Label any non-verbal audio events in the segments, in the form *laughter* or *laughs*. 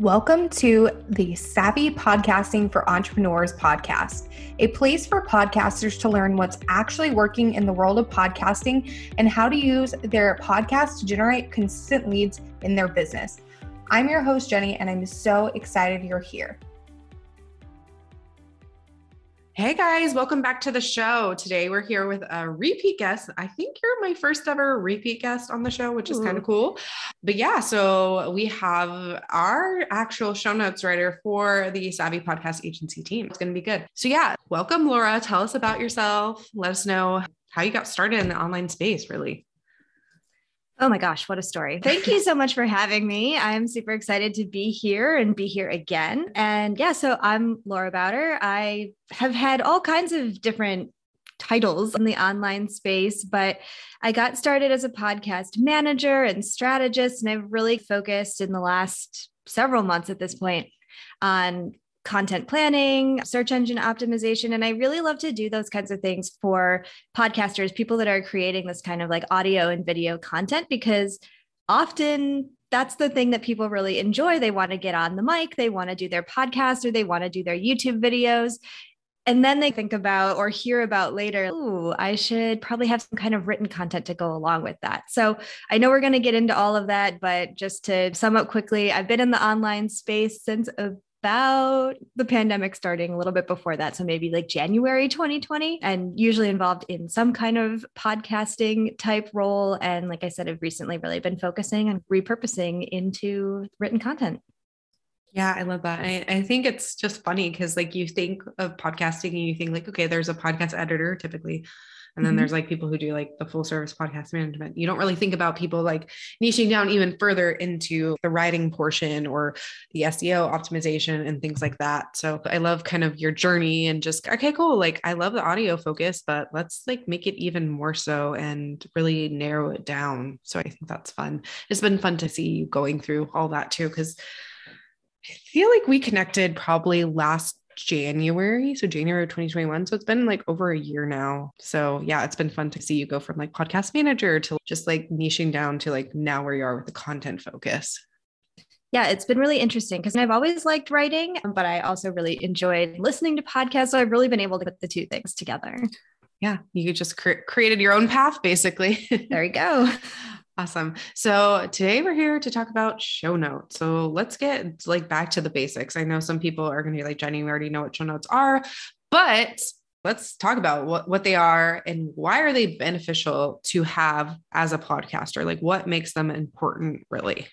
Welcome to the Savvy Podcasting for Entrepreneurs podcast, a place for podcasters to learn what's actually working in the world of podcasting and how to use their podcast to generate consistent leads in their business. I'm your host, Jenny, and I'm so excited you're here. Hey guys, welcome back to the show. Today we're here with a repeat guest. I think you're my first ever repeat guest on the show, which is hmm. kind of cool. But yeah, so we have our actual show notes writer for the Savvy Podcast Agency team. It's going to be good. So yeah, welcome Laura. Tell us about yourself. Let us know how you got started in the online space, really. Oh my gosh, what a story. Thank you so much for having me. I'm super excited to be here and be here again. And yeah, so I'm Laura Bauder. I have had all kinds of different titles in the online space, but I got started as a podcast manager and strategist, and I've really focused in the last several months at this point on content planning, search engine optimization. And I really love to do those kinds of things for podcasters, people that are creating this kind of like audio and video content, because often that's the thing that people really enjoy. They want to get on the mic, they want to do their podcast, or they want to do their YouTube videos. And then they think about or hear about later, oh, I should probably have some kind of written content to go along with that. So I know we're going to get into all of that, but just to sum up quickly, I've been in the online space since about the pandemic starting a little bit before that. So maybe like January 2020, and usually involved in some kind of podcasting type role. And like I said, I've recently really been focusing on repurposing into written content. Yeah, I love that. I, I think it's just funny because like you think of podcasting and you think like, okay, there's a podcast editor typically and then mm-hmm. there's like people who do like the full service podcast management. You don't really think about people like niching down even further into the writing portion or the SEO optimization and things like that. So I love kind of your journey and just, okay, cool. Like I love the audio focus, but let's like make it even more so and really narrow it down. So I think that's fun. It's been fun to see you going through all that too, because I feel like we connected probably last January, so January of 2021. So it's been like over a year now. So yeah, it's been fun to see you go from like podcast manager to just like niching down to like now where you are with the content focus. Yeah, it's been really interesting because I've always liked writing, but I also really enjoyed listening to podcasts. So I've really been able to put the two things together. Yeah, you just cre- created your own path basically. *laughs* there you go. Awesome. So today we're here to talk about show notes. So let's get like back to the basics. I know some people are going to be like, Jenny, we already know what show notes are, but let's talk about what, what they are and why are they beneficial to have as a podcaster? Like what makes them important really?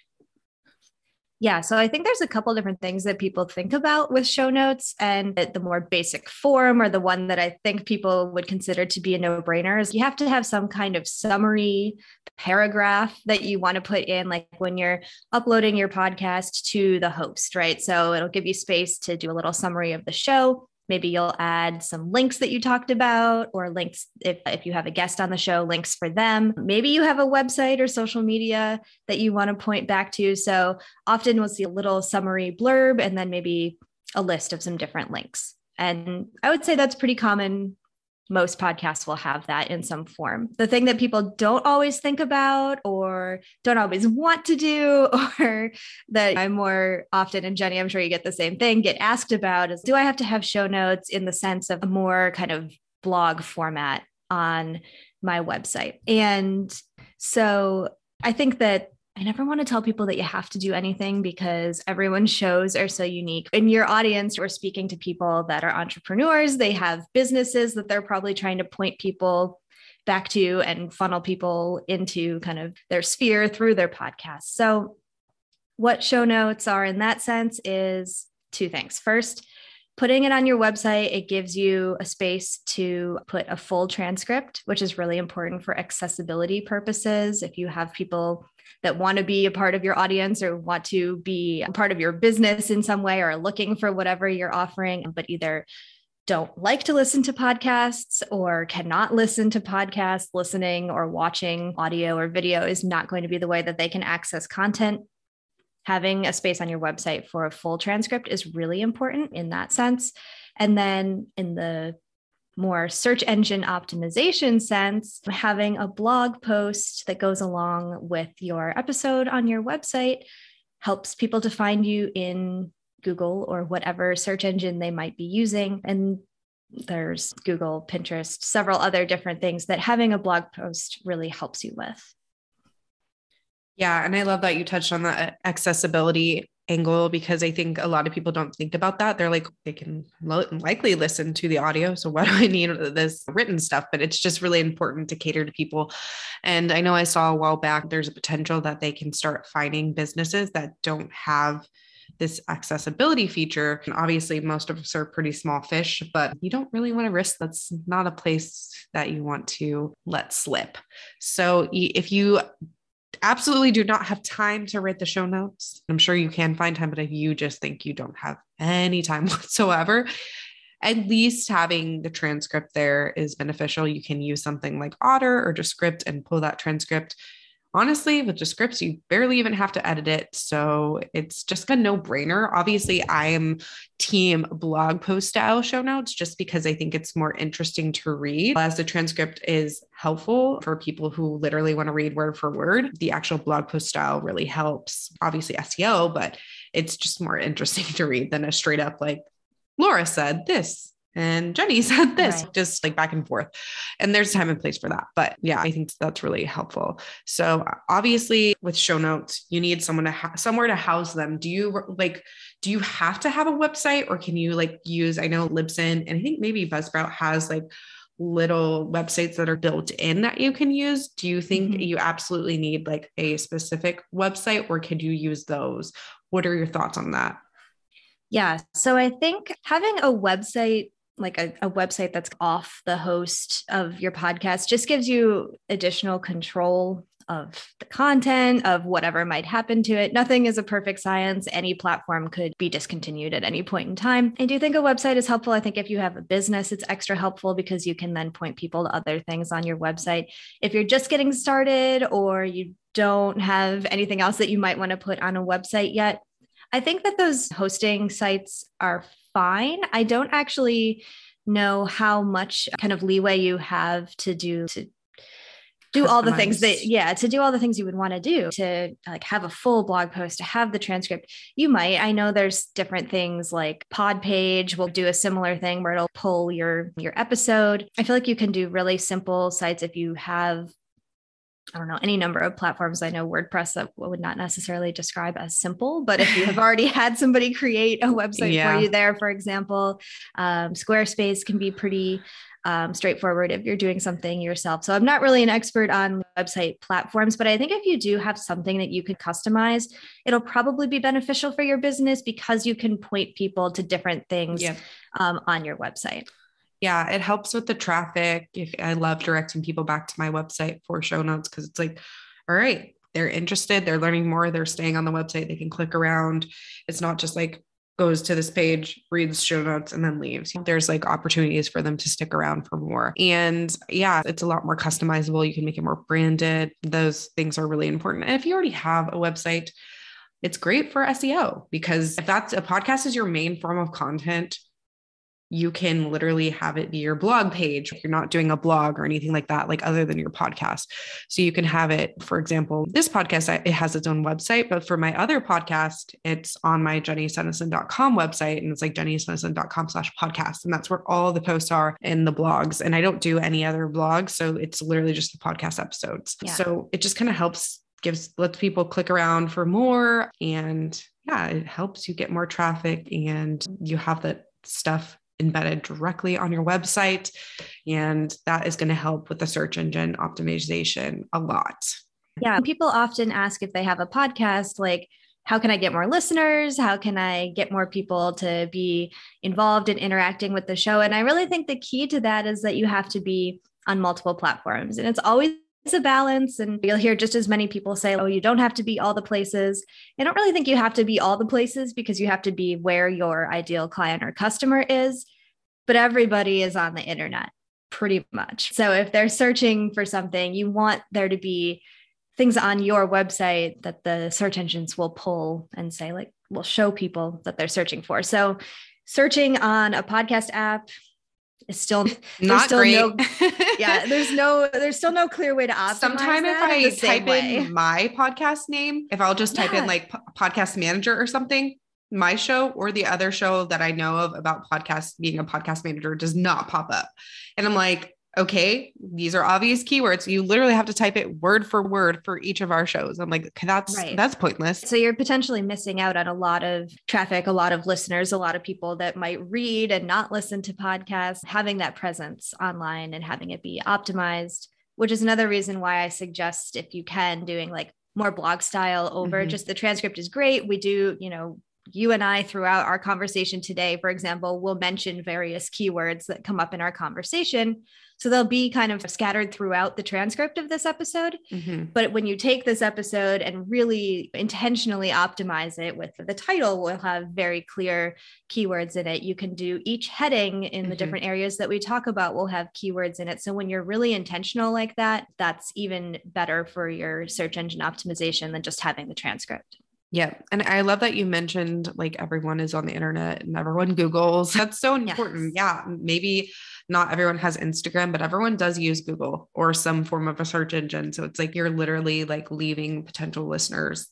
Yeah, so I think there's a couple different things that people think about with show notes, and the more basic form, or the one that I think people would consider to be a no brainer, is you have to have some kind of summary paragraph that you want to put in, like when you're uploading your podcast to the host, right? So it'll give you space to do a little summary of the show. Maybe you'll add some links that you talked about, or links if, if you have a guest on the show, links for them. Maybe you have a website or social media that you want to point back to. So often we'll see a little summary blurb and then maybe a list of some different links. And I would say that's pretty common most podcasts will have that in some form. The thing that people don't always think about or don't always want to do, *laughs* or that I'm more often, and Jenny, I'm sure you get the same thing, get asked about is do I have to have show notes in the sense of a more kind of blog format on my website? And so I think that I never want to tell people that you have to do anything because everyone's shows are so unique. In your audience, we're speaking to people that are entrepreneurs, they have businesses that they're probably trying to point people back to and funnel people into kind of their sphere through their podcast. So, what show notes are in that sense is two things. First, putting it on your website, it gives you a space to put a full transcript, which is really important for accessibility purposes. If you have people that want to be a part of your audience or want to be part of your business in some way or looking for whatever you're offering, but either don't like to listen to podcasts or cannot listen to podcasts, listening or watching audio or video is not going to be the way that they can access content. Having a space on your website for a full transcript is really important in that sense. And then in the more search engine optimization sense, having a blog post that goes along with your episode on your website helps people to find you in Google or whatever search engine they might be using. And there's Google, Pinterest, several other different things that having a blog post really helps you with. Yeah. And I love that you touched on the uh, accessibility angle because I think a lot of people don't think about that. They're like, they can lo- likely listen to the audio. So why do I need this written stuff? But it's just really important to cater to people. And I know I saw a while back, there's a potential that they can start finding businesses that don't have this accessibility feature. And obviously, most of us are pretty small fish, but you don't really want to risk that's not a place that you want to let slip. So if you absolutely do not have time to write the show notes, I'm sure you can find time, but if you just think you don't have any time *laughs* whatsoever, at least having the transcript there is beneficial. You can use something like Otter or Descript and pull that transcript honestly, with Descript, you barely even have to edit it. So it's just a no brainer. Obviously, I am team blog post style show notes just because I think it's more interesting to read. As the transcript is helpful for people who literally want to read word for word, the actual blog post style really helps. Obviously, SEO, but it's just more interesting *laughs* to read than a straight up like, Laura said this and Jenny *laughs* said this, right. just like back and forth. And there's time and place for that. But yeah, I think that's really helpful. So obviously with show notes, you need someone to have somewhere to house them. Do you like, do you have to have a website or can you like use, I know Libsyn and I think maybe Buzzsprout has like little websites that are built in that you can use. Do you think mm-hmm. you absolutely need like a specific website or could you use those? What are your thoughts on that? Yeah. So I think having a website like a, a, website that's off the host of your podcast just gives you additional control of the content of whatever might happen to it. Nothing is a perfect science. Any platform could be discontinued at any point in time. I do think a website is helpful. I think if you have a business it's extra helpful because you can then point people to other things on your website. If you're just getting started or you don't have anything else that you might want to put on a website yet I think that those hosting sites are fine. I don't actually know how much kind of leeway you have to do to do all the things that yeah to do all the things you would want to do to like have a full blog post to have the transcript. You might. I know there's different things like Podpage will do a similar thing where it'll pull your your episode. I feel like you can do really simple sites if you have I don't know, any number of platforms. I know WordPress that would not necessarily describe as simple, but if you have already *laughs* had somebody create a website yeah. for you there, for example, um, Squarespace can be pretty um, straightforward if you're doing something yourself. So I'm not really an expert on website platforms, but I think if you do have something that you could customize, it'll probably be beneficial for your business because you can point people to different things um, on your website yeah, it helps with the traffic. If I love directing people back to my website for show notes because it's like, all right, they're interested, they're learning more, they're staying on the website, they can click around. It's not just like goes to this page, reads show notes, and then leaves. There's like opportunities for them to stick around for more. And yeah, it's a lot more customizable. You can make it more branded. Those things are really important. And if you already have a website, it's great for SEO because if that's a podcast is your main form of content, you can literally have it be your blog page. You're not doing a blog or anything like that, like other than your podcast. So you can have it, for example, this podcast, it has its own website, but for my other podcast, it's on my jennysuneson.com website and it's like jennysuneson.com slash podcast. And that's where all the posts are in the blogs. And I don't do any other blogs. So it's literally just the podcast episodes. Yeah. So it just kind of helps gives lets people click around for more and yeah it helps you get more traffic and you have that stuff embedded directly on your website. And that is going to help with the search engine optimization a lot. Yeah. People often ask if they have a podcast, like, how can I get more listeners? How can I get more people to be involved in interacting with the show? And I really think the key to that is that you have to be on multiple platforms. And it's always a balance. And you'll hear just as many people say, oh, you don't have to be all the places. I don't really think you have to be all the places because you have to be where your ideal client or customer is. But everybody is on the internet pretty much. So if they're searching for something, you want there to be things on your website that the search engines will pull and say, like, will show people that they're searching for. So searching on a podcast app is still *laughs* not still great. No, *laughs* yeah, there's no there's still no clear way to optimize. Sometime if I type way. in *laughs* my podcast name, if I'll just type in like podcast manager or something, my show or the other show that I know of about podcast being a podcast manager does not pop up. And I'm like, okay, these are obvious keywords. You literally have to type it word for word for each of our shows. I'm like, that's Right. that's pointless. So you're potentially missing out on a lot of traffic, a lot of listeners, a lot of people that might read and not listen to podcasts. Having that presence online and having it be optimized, which is another reason why I suggest if you can doing like more blog style over Mhm. just the transcript is great. We do, you know, you and I throughout our conversation today, for example, will mention various keywords that come up in our conversation. So they'll be kind of scattered throughout the transcript of this episode. Mhm. But when you take this episode and really intentionally optimize it with the title, we'll have very clear keywords in it. You can do each heading in the Mhm. different areas that we talk about will have keywords in it. So when you're really intentional like that, that's even better for your search engine optimization than just having the transcript. Yeah. And I love that you mentioned like everyone is on the internet and everyone *laughs* Googles. That's so important. Yes. Yeah. Maybe not everyone has Instagram, but everyone does use Google or some form of a search engine. So it's like you're literally like leaving potential listeners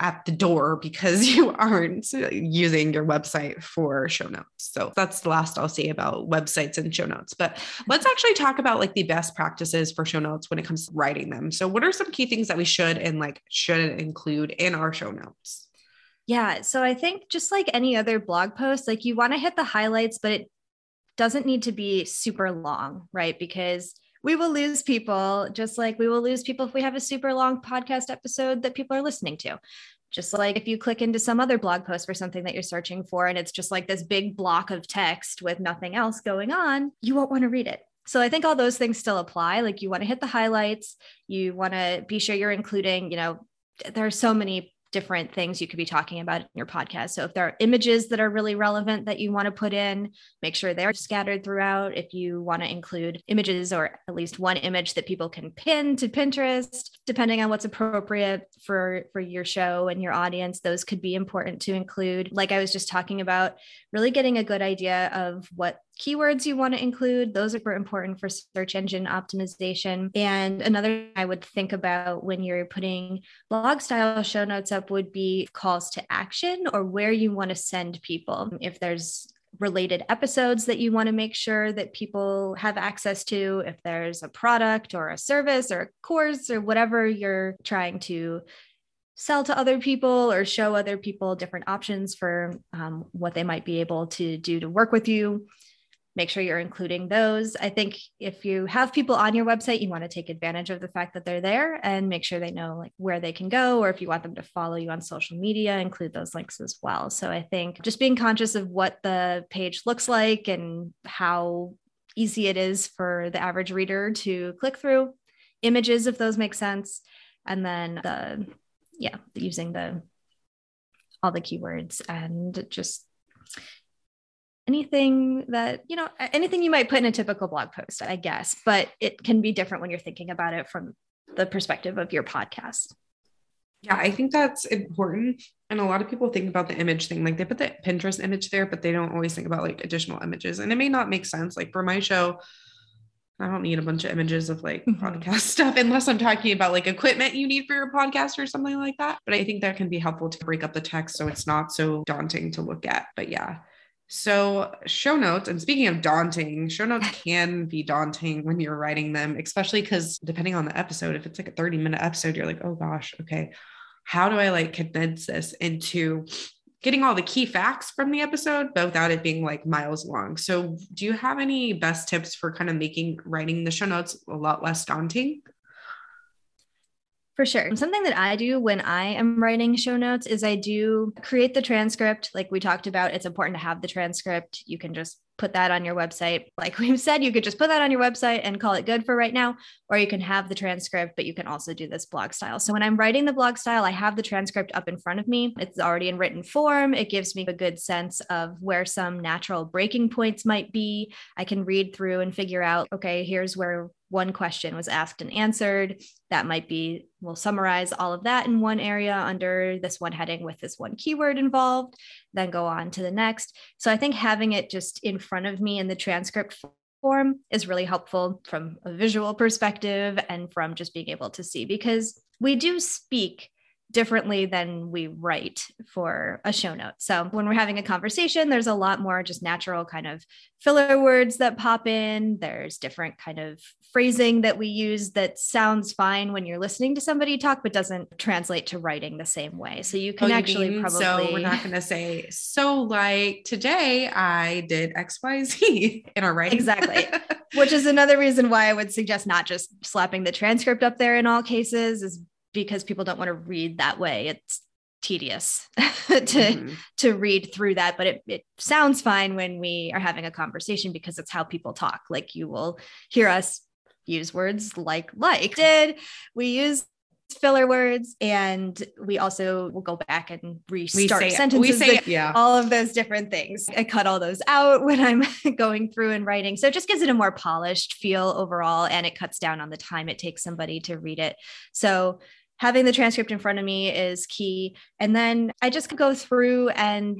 at the door because *laughs* you aren't using your website for show notes. So that's the last I'll say about websites and show notes. But let's actually talk about like the best practices for show notes when it comes to writing them. So what are some key things that we should and like should include in our show notes? Yeah. So I think just like any other blog post, like you want to hit the highlights, but it doesn't need to be super long, right? Because we will lose people just like we will lose people if we have a super long podcast episode that people are listening to. Just like if you click into some other blog post for something that you're searching for and it's just like this big block of text with nothing else going on, you won't want to read it. So I think all those things still apply. Like you want to hit the highlights, you want to be sure you're including, you know, there are so many different things you could be talking about in your podcast. So if there are images that are really relevant that you want to put in, make sure they're scattered throughout. If you want to include images or at least one image that people can pin to Pinterest, depending on what's appropriate for for your show and your audience, those could be important to include. Like I was just talking about, really getting a good idea of what keywords you want to include. Those are important for search engine optimization. And another I would think about when you're putting blog style show notes up would be calls to action or where you want to send people. If there's related episodes that you want to make sure that people have access to, if there's a product or a service or a course or whatever you're trying to sell to other people or show other people different options for um, what they might be able to do to work with you make sure you're including those. I think if you have people on your website, you want to take advantage of the fact that they're there and make sure they know like where they can go, or if you want them to follow you on social media, include those links as well. So I think just being conscious of what the page looks like and how easy it is for the average reader to click through images if those make sense and then the yeah using the all the keywords and just anything that you know anything you might put in a typical blog post i guess but it can be different when you're thinking about it from the perspective of your podcast Yeah, I think that's important. And a lot of people think about the image thing. Like they put the Pinterest image there, but they don't always think about like additional images. And it may not make sense. Like for my show, I don't need a bunch of images of like Mhm. podcast *laughs* stuff unless I'm talking about like equipment you need for your podcast or something like that. But I think that can be helpful to break up the text so it's not so daunting to look at. But yeah. So, show notes, and speaking of daunting, show notes *laughs* can be daunting when you're writing them, especially because depending on the episode, if it's like a 30 minute episode, you're like, oh gosh, okay, how do I like condense this into getting all the key facts from the episode, but without it being like miles long? So, do you have any best tips for kind of making writing the show notes a lot less daunting? For sure. Something that I do when I am writing show notes is I do create the transcript. Like we talked about, it's important to have the transcript. You can just put that on your website. *laughs* Like we've said, you could just put that on your website and call it good for right now, or you can have the transcript, but you can also do this blog style. So when I'm writing the blog style, I have the transcript up in front of me. It's already in written form. It gives me a good sense of where some natural breaking points might be. I can read through and figure out, okay, here's where one question was asked and answered. That might be, we'll summarize all of that in one area under this one heading with this one keyword involved, then go on to the next. So I think having it just in front of me in the transcript form is really helpful from a visual perspective and from just being able to see because we do speak differently than we write for a show note. So when we're having a conversation, there's a lot more just natural kind of filler words that pop in. There's different kind of phrasing that we use that sounds fine when you're listening to somebody talk, but doesn't translate to writing the same way. So you can oh, actually probably. So we're not going to say, so like today I did XYZ *laughs* in our writing. Exactly. *laughs* Which is another reason why I would suggest not just slapping the transcript up there in all cases, is because people don't want to read that way. It's tedious *laughs* to mm-hmm. to read through that but it, it sounds fine when we are having a conversation because it's how people talk. Like you will hear us use words like like did. We use filler words and we also will go back and restart we say, sentences we say, yeah. all of those different things. I cut all those out *laughs* when i'm going through and writing. So it just gives it a more polished feel overall and it cuts down on the time it takes somebody to read it. So having the transcript in front of me is key. And then I just go through and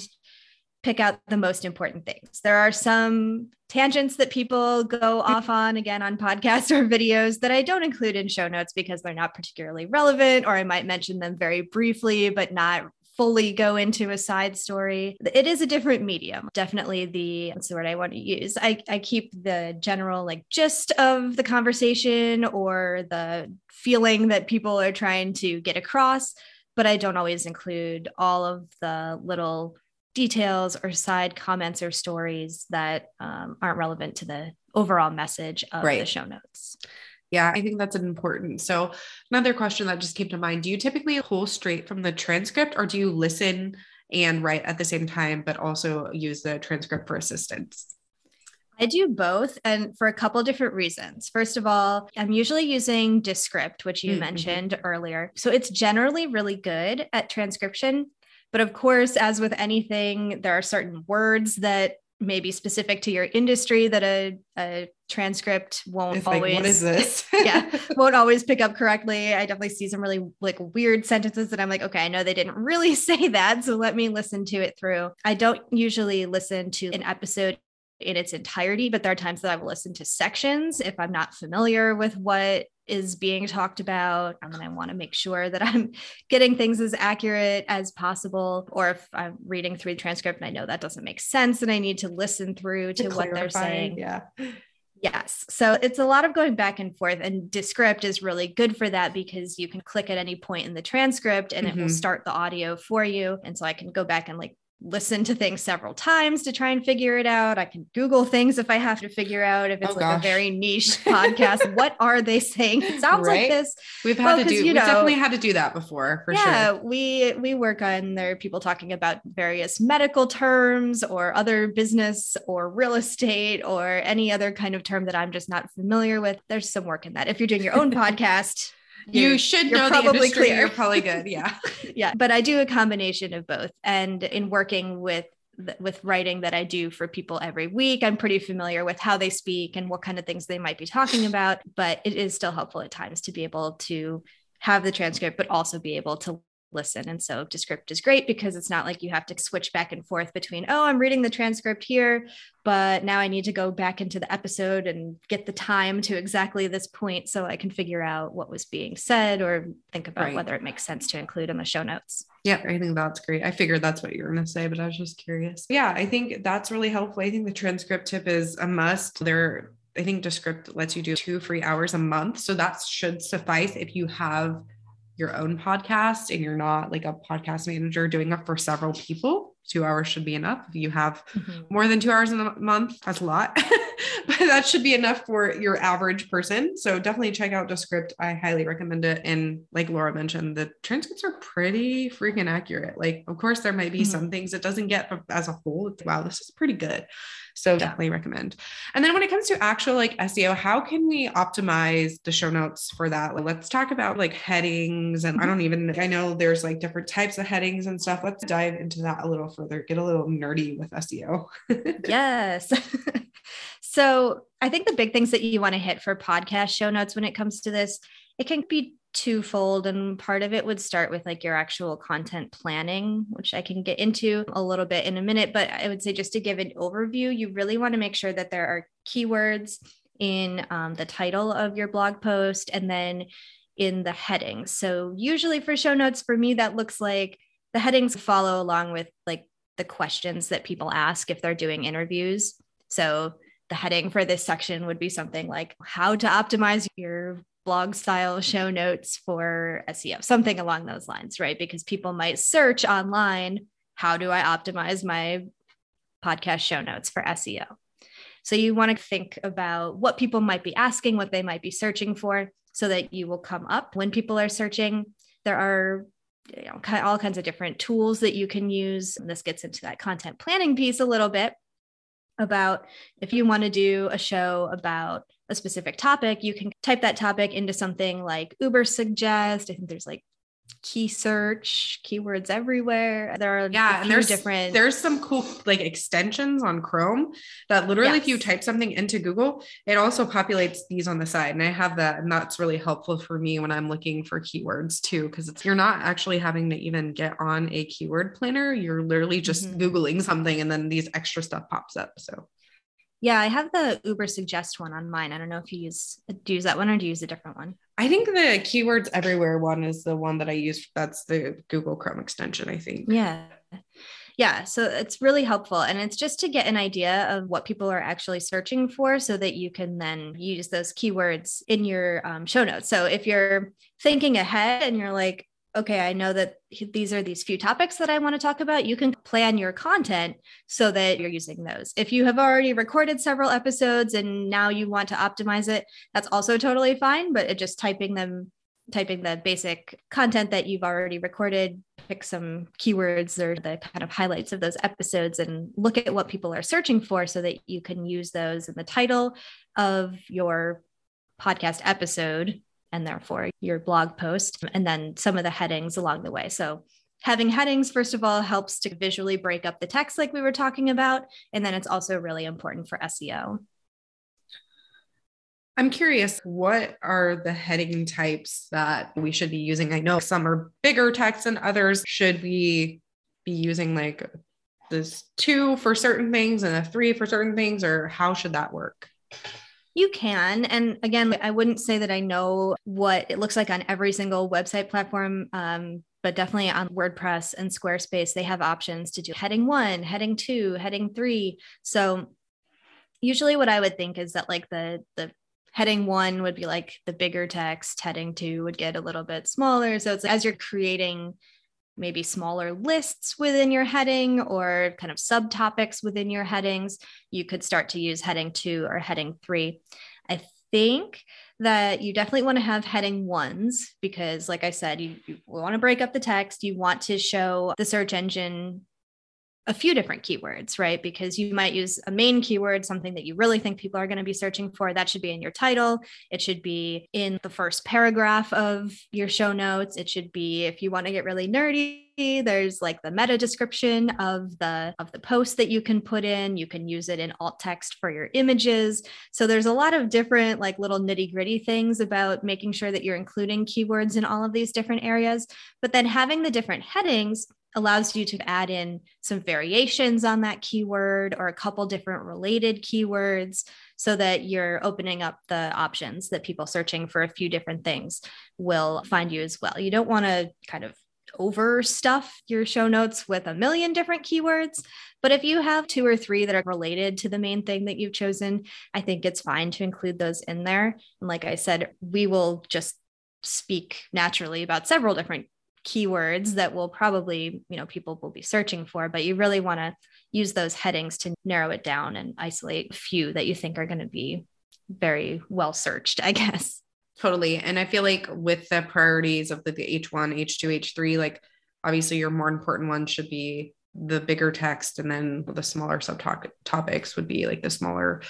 pick out the most important things. There are some tangents that people go off on again on podcasts *laughs* or videos that I don't include in show notes because they're not particularly relevant, or I might mention them very briefly, but not fully go into a side story. It is a different medium. Definitely the what's the word I want to use. I, I keep the general like gist of the conversation or the feeling that people are trying to get across, but I don't always include all of the little details or side comments or stories that um, aren't relevant to the overall message of right. the show notes. Yeah, I think that's important. So, another question that just came to mind do you typically pull straight from the transcript or do you listen and write at the same time, but also use the transcript for assistance? I do both and for a couple different reasons. First of all, I'm usually using Descript, which you mm-hmm. mentioned earlier. So it's generally really good at transcription. But of course, as with anything, there are certain words that may be specific to your industry that a, a transcript won't it's always like, what is this? *laughs* Yeah *laughs* won't always pick up correctly. I definitely see some really like weird sentences that i'm like okay i know they didn't really *laughs* say that so let me listen to it through. I don't usually listen to an episode in its entirety, but there are times that I will listen to sections if I'm not familiar with what is being talked about. And then I want to make sure that I'm getting things as accurate as possible. Or if I'm reading through the transcript and I know that doesn't make sense and I need to listen through to, to what they're saying. Yeah. Yes. So it's a lot of going back and forth, and Descript is really good for that because you can click at any point in the transcript and mm-hmm. it will mm-hmm. start the audio for you. And so I can go back and like listen to things several times to try and figure it out. I can Google things if I have to figure out if oh, it's oh, like gosh. a very niche *laughs* podcast. what are they saying? It sounds right? like this. We've had well, to do. You know, we've definitely had to do that before, for yeah, sure. we we work on there are people talking about various medical terms or other business or real estate or any other kind of term that I'm just not familiar with. There's some work in that. If you're doing your own *laughs* podcast you should know probably the industry. Clear. You're probably good. *laughs* Yeah. yeah. But I do a combination of both. And in working with with writing that I do for people every week. I'm pretty familiar with how they speak and what kind of things they might be talking about, but it is still helpful at times to be able to have the transcript, but also be able to listen. And so Descript is great because it's not like you have to switch back and forth between, oh, I'm reading the transcript here, but now I need to go back into the episode and get the time to exactly this point so I can figure out what was being said or think about right. whether it makes sense to include in the show notes. Yeah, I think that's great. I figured that's what you were going to say, but I was just curious. Yeah, I think that's really helpful. I think the transcript tip is a must. There I think Descript lets you do two free hours a month. So that should suffice if you have your own podcast and you're not like a podcast manager doing it for several people, two hours should be enough. If you have mm-hmm. more than two hours in a month, that's a lot, *laughs* *laughs* but that should be enough for your average person. So definitely check out Descript. I highly recommend it. And like Laura mentioned, the transcripts are pretty freaking accurate. Like, of course, there might be mm-hmm. some things it doesn't get, but as a whole, wow, this is pretty good. So definitely recommend. And then when it comes to actual like SEO, how can we optimize the show notes for that? Like, let's talk about like headings. And I don't even, I know there's like different types of headings and stuff. Let's dive into that a little further, get a little nerdy with SEO. *laughs* yes. *laughs* So I think the big things that you want to hit for podcast show notes when it comes to this, it can be twofold. And part of it would start with like your actual content planning, which I can get into a little bit in a minute. But I would say just to give an overview, you really want to make sure that there are keywords in um, the title of your blog post and then in the headings. So usually for show notes, for me, that looks like the headings follow along with like the questions that people ask if they're doing interviews. So the heading for this section would be something like how to optimize your blog style show notes for SEO, something along those lines, right? Because people might search online, how do I optimize my podcast show notes for SEO? So you want to think about what people might be asking, what they might be searching for, so that you will come up when people are searching. There are you know, all kinds of different tools that you can use. And this gets into that content planning piece a little bit about if you want to do a show about a specific topic, you can type that topic into something like Ubersuggest. I think there's like key search keywords everywhere there are yeah and there's different there's some cool like extensions on chrome that literally yes. if you type something into google it also populates these on the side and i have that and that's really helpful for me when i'm looking for keywords too because it's you're not actually having to even get on a keyword planner you're literally just mm-hmm. googling something and then these extra stuff pops up so yeah, I have the Ubersuggest one on mine. I don't know if you use do you use that one or do you use a different one? I think the keywords everywhere one is the one that I use. That's the Google Chrome extension, I think. Yeah. Yeah, so it's really helpful. And it's just to get an idea of what people are actually searching for so that you can then use those keywords in your um, show notes. So if you're thinking ahead and you're like, okay, I know that these are these few topics that I want to talk about, you can plan your content so that you're using those. If you have already recorded several episodes and now you want to optimize it, that's also totally fine, but it just typing them typing the basic content that you've already recorded, pick some keywords or the kind of highlights of those episodes and look at what people are searching for so that you can use those in the title of your podcast episode and therefore your blog post, and then some of the headings along the way. So having headings, first of all, helps to visually break up the text like we were talking about. And then it's also really important for SEO. I'm curious, what are the heading types that we should be using? I know some are bigger text and others. Should we be using like this two for certain things and a three for certain things, or how should that work? You can. And again, I wouldn't say that I know what it looks like on every single website platform. Um, but definitely on WordPress and Squarespace, they have options to do heading one, heading two, heading three. So usually what I would think is that like the the heading one would be like the bigger text, heading two would get a little bit smaller. So it's as you're creating maybe smaller lists within your heading or kind of subtopics within your headings, you could start to use heading two or heading three. I think that you definitely want to have heading ones because, like I said, you, you want to break up the text. You want to show the search engine a few different keywords, right? Because you might use a main keyword, something that you really think people are going to be searching for. That should be in your title. It should be in the first paragraph of your show notes. It should be, if you want to get really nerdy, there's like the meta description of the of the post that you can put in you can use it in alt text for your images so there's a lot of different like little nitty gritty things about making sure that you're including keywords in all of these different areas but then having the different headings allows you to add in some variations on that keyword or a couple different related keywords so that you're opening up the options that people searching for a few different things will find you as well. You don't want to kind of overstuff your show notes with a million different keywords. But if you have two or three that are related to the main thing that you've chosen, I think it's fine to include those in there. And like I said, we will just speak naturally about several different keywords that will probably, you know, people will be searching for, but you really want to use those headings to narrow it down and isolate a few that you think are going to be very well searched, I *laughs* guess. Totally. And I feel like with the priorities of the, the H1, H2, H3, like obviously your more important ones should be the bigger text and then the smaller subtopics would be like the smaller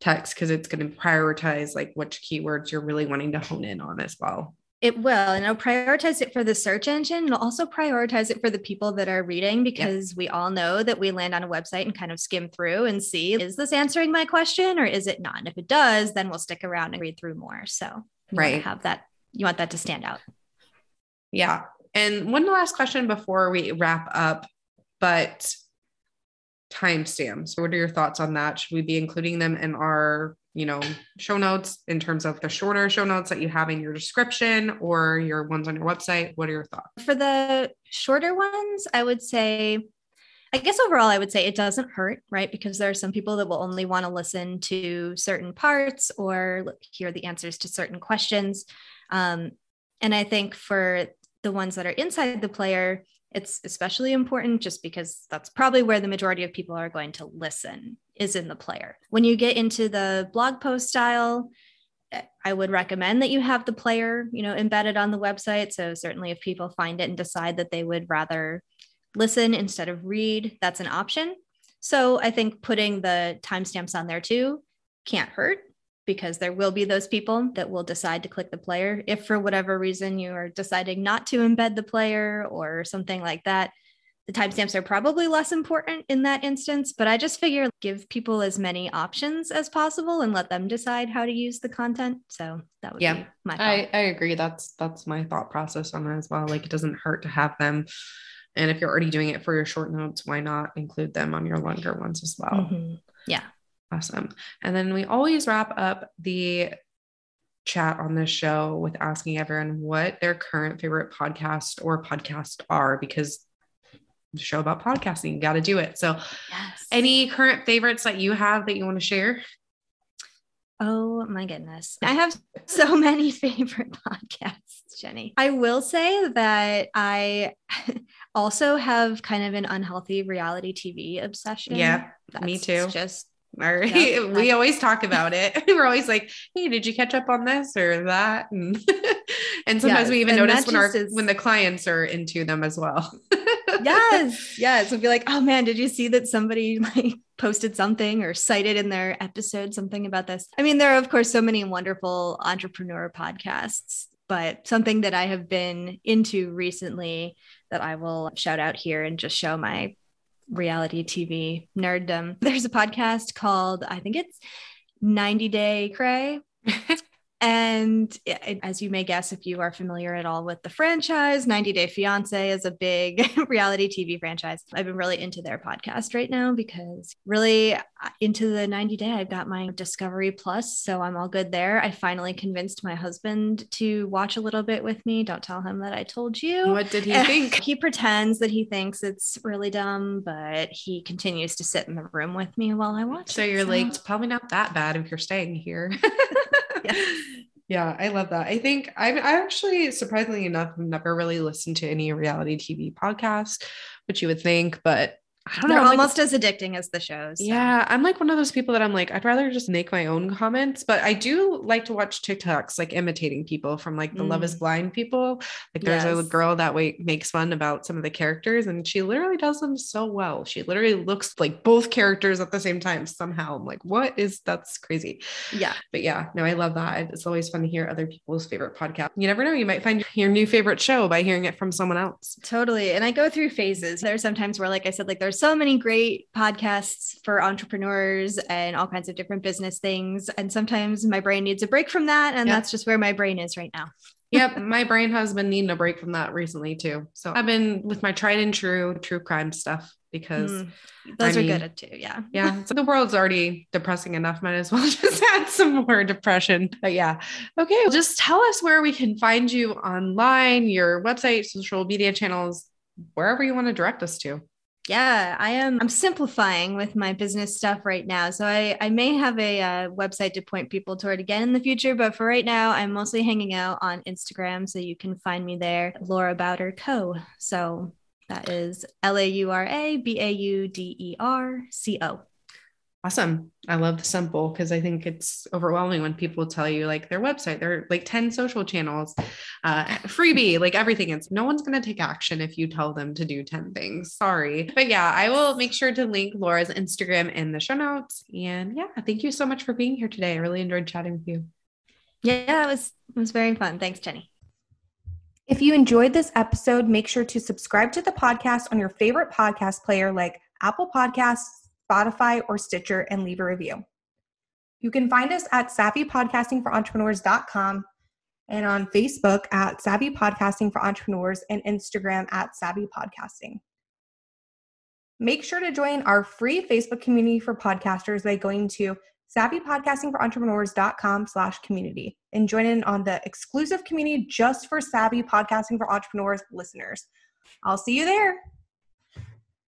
text because it's going to prioritize like which keywords you're really wanting to hone in on as well. It will, and it'll prioritize it for the search engine. It'll also prioritize it for the people that are reading because yep. we all know that we land on a website and kind of skim through and see is this answering my question or is it not? And if it does, then we'll stick around and read through more. So right, have that. You want that to stand out. Yeah. And one last question before we wrap up, but timestamps. What are your thoughts on that? Should we be including them in our you know, show notes in terms of the shorter show notes that you have in your description or your ones on your website? What are your thoughts? For the shorter ones, I would say, I guess overall, I would say it doesn't hurt, right? Because there are some people that will only want to listen to certain parts or hear the answers to certain questions. Um, and I think for the ones that are inside the player, it's especially important just because that's probably where the majority of people are going to listen is in the player. When you get into the blog post style, I would recommend that you have the player, you know, embedded on the website. So certainly if people find it and decide that they would rather listen instead of read, that's an option. So I think putting the timestamps on there too can't hurt because there will be those people that will decide to click the player. If for whatever reason you are deciding not to embed the player or something like that, the timestamps are probably less important in that instance, but I just figure give people as many options as possible and let them decide how to use the content. So that would yeah, be my thought. I, I agree. That's that's my thought process on that as well. Like it doesn't hurt to have them. And if you're already doing it for your short notes, why not include them on your longer ones as well? Mm-hmm. Yeah. Awesome. And then we always wrap up the chat on this show with asking everyone what their current favorite podcast or podcast are because the show about podcasting. You got to do it. So, yes. any current favorites that you have that you want to share? Oh my goodness. I have so many *laughs* favorite podcasts, Jenny. I will say that I *laughs* also have kind of an unhealthy reality TV obsession. Yeah, That's me too. Just or yep. *laughs* we always talk about it. *laughs* We're always like, "Hey, did you catch up on this or that?" And, *laughs* and sometimes yes, we even notice when our is... when the clients are into them as well. yes, yes. We'll be like, "Oh man, did you see that somebody like posted something or cited in their episode something about this?" I mean, there are of course so many wonderful entrepreneur podcasts, but something that I have been into recently that I will shout out here and just show my reality TV nerddom. *laughs* There's a podcast called, I think it's 90 Day Cray. *laughs* And as you may guess, if you are familiar at all with the franchise, 90 Day Fiance is a big *laughs* reality TV franchise. I've been really into their podcast right now because really uh, into the 90 Day, I've got my Discovery Plus. So I'm all good there. I finally convinced my husband to watch a little bit with me. Don't tell him that I told you. What did he *laughs* think? he pretends that he thinks it's really dumb, but he continues to sit in the room with me while I watch. So it, you're so. like, it's probably not that bad if you're staying here. *laughs* *laughs* yeah. I love that. I think I've I actually surprisingly enough never really listened to any reality TV podcast, which you would think, but I don't They're know. almost like, as addicting as the shows. So. Yeah. I'm like one of those people that I'm like, I'd rather just make my own comments, but I do like to watch TikToks, like imitating people from like the mm. Love is mm. Blind people. Like there's yes. a girl that way makes fun about some of the characters and she literally does them so well. She literally looks like both characters at the same time somehow. I'm like, what is that's crazy. Yeah. But yeah, no, I love that. It's always fun to hear other people's favorite podcast. You never know. You might find your new favorite show by hearing it from someone else. Totally. And I go through phases. There's sometimes where, like I said, like there's so many great podcasts for entrepreneurs and all kinds of different business things. And sometimes my brain needs a break from that. And yep. that's just where my brain is right now. *laughs* yep. My brain has been needing a break from that recently too. So I've been with my tried and true true crime stuff because mm, those I are mean, good too. Yeah. *laughs* Yeah. So the world's already depressing enough. Might as well *laughs* just add some more depression. But yeah. Okay. Well, just tell us where we can find you online, your website, social media channels, wherever you want to direct us to yeah i am i'm simplifying with my business stuff right now. So i i may have a uh, website to point people toward again in the future but for right now i'm mostly hanging out on instagram so you can find me there laura bauder co. So that is l-a-u-r-a-b-a-u-d-e-r-c-o Awesome. I love the simple because I think it's overwhelming when people tell you like their website, their like 10 social channels, uh, freebie, like everything. It's no one's going to take action if you tell them to do 10 things. Sorry. But yeah, I will make sure to link Laura's Instagram in the show notes. And yeah, thank you so much for being here today. I really enjoyed chatting with you. Yeah, it was, it was very fun. Thanks, Jenny. If you enjoyed this episode, make sure to subscribe to the podcast on your favorite podcast player like Apple Podcasts, Spotify, or Stitcher and leave a review. You can find us at savvypodcastingforentrepreneurs.com and on Facebook at Savvy Podcasting for Entrepreneurs and Instagram at Savvy Podcasting. Make sure to join our free Facebook community for podcasters by going to savvypodcastingforentrepreneurs.com slash community and join in on the exclusive community just for savvy podcasting for entrepreneurs listeners. I'll see you there.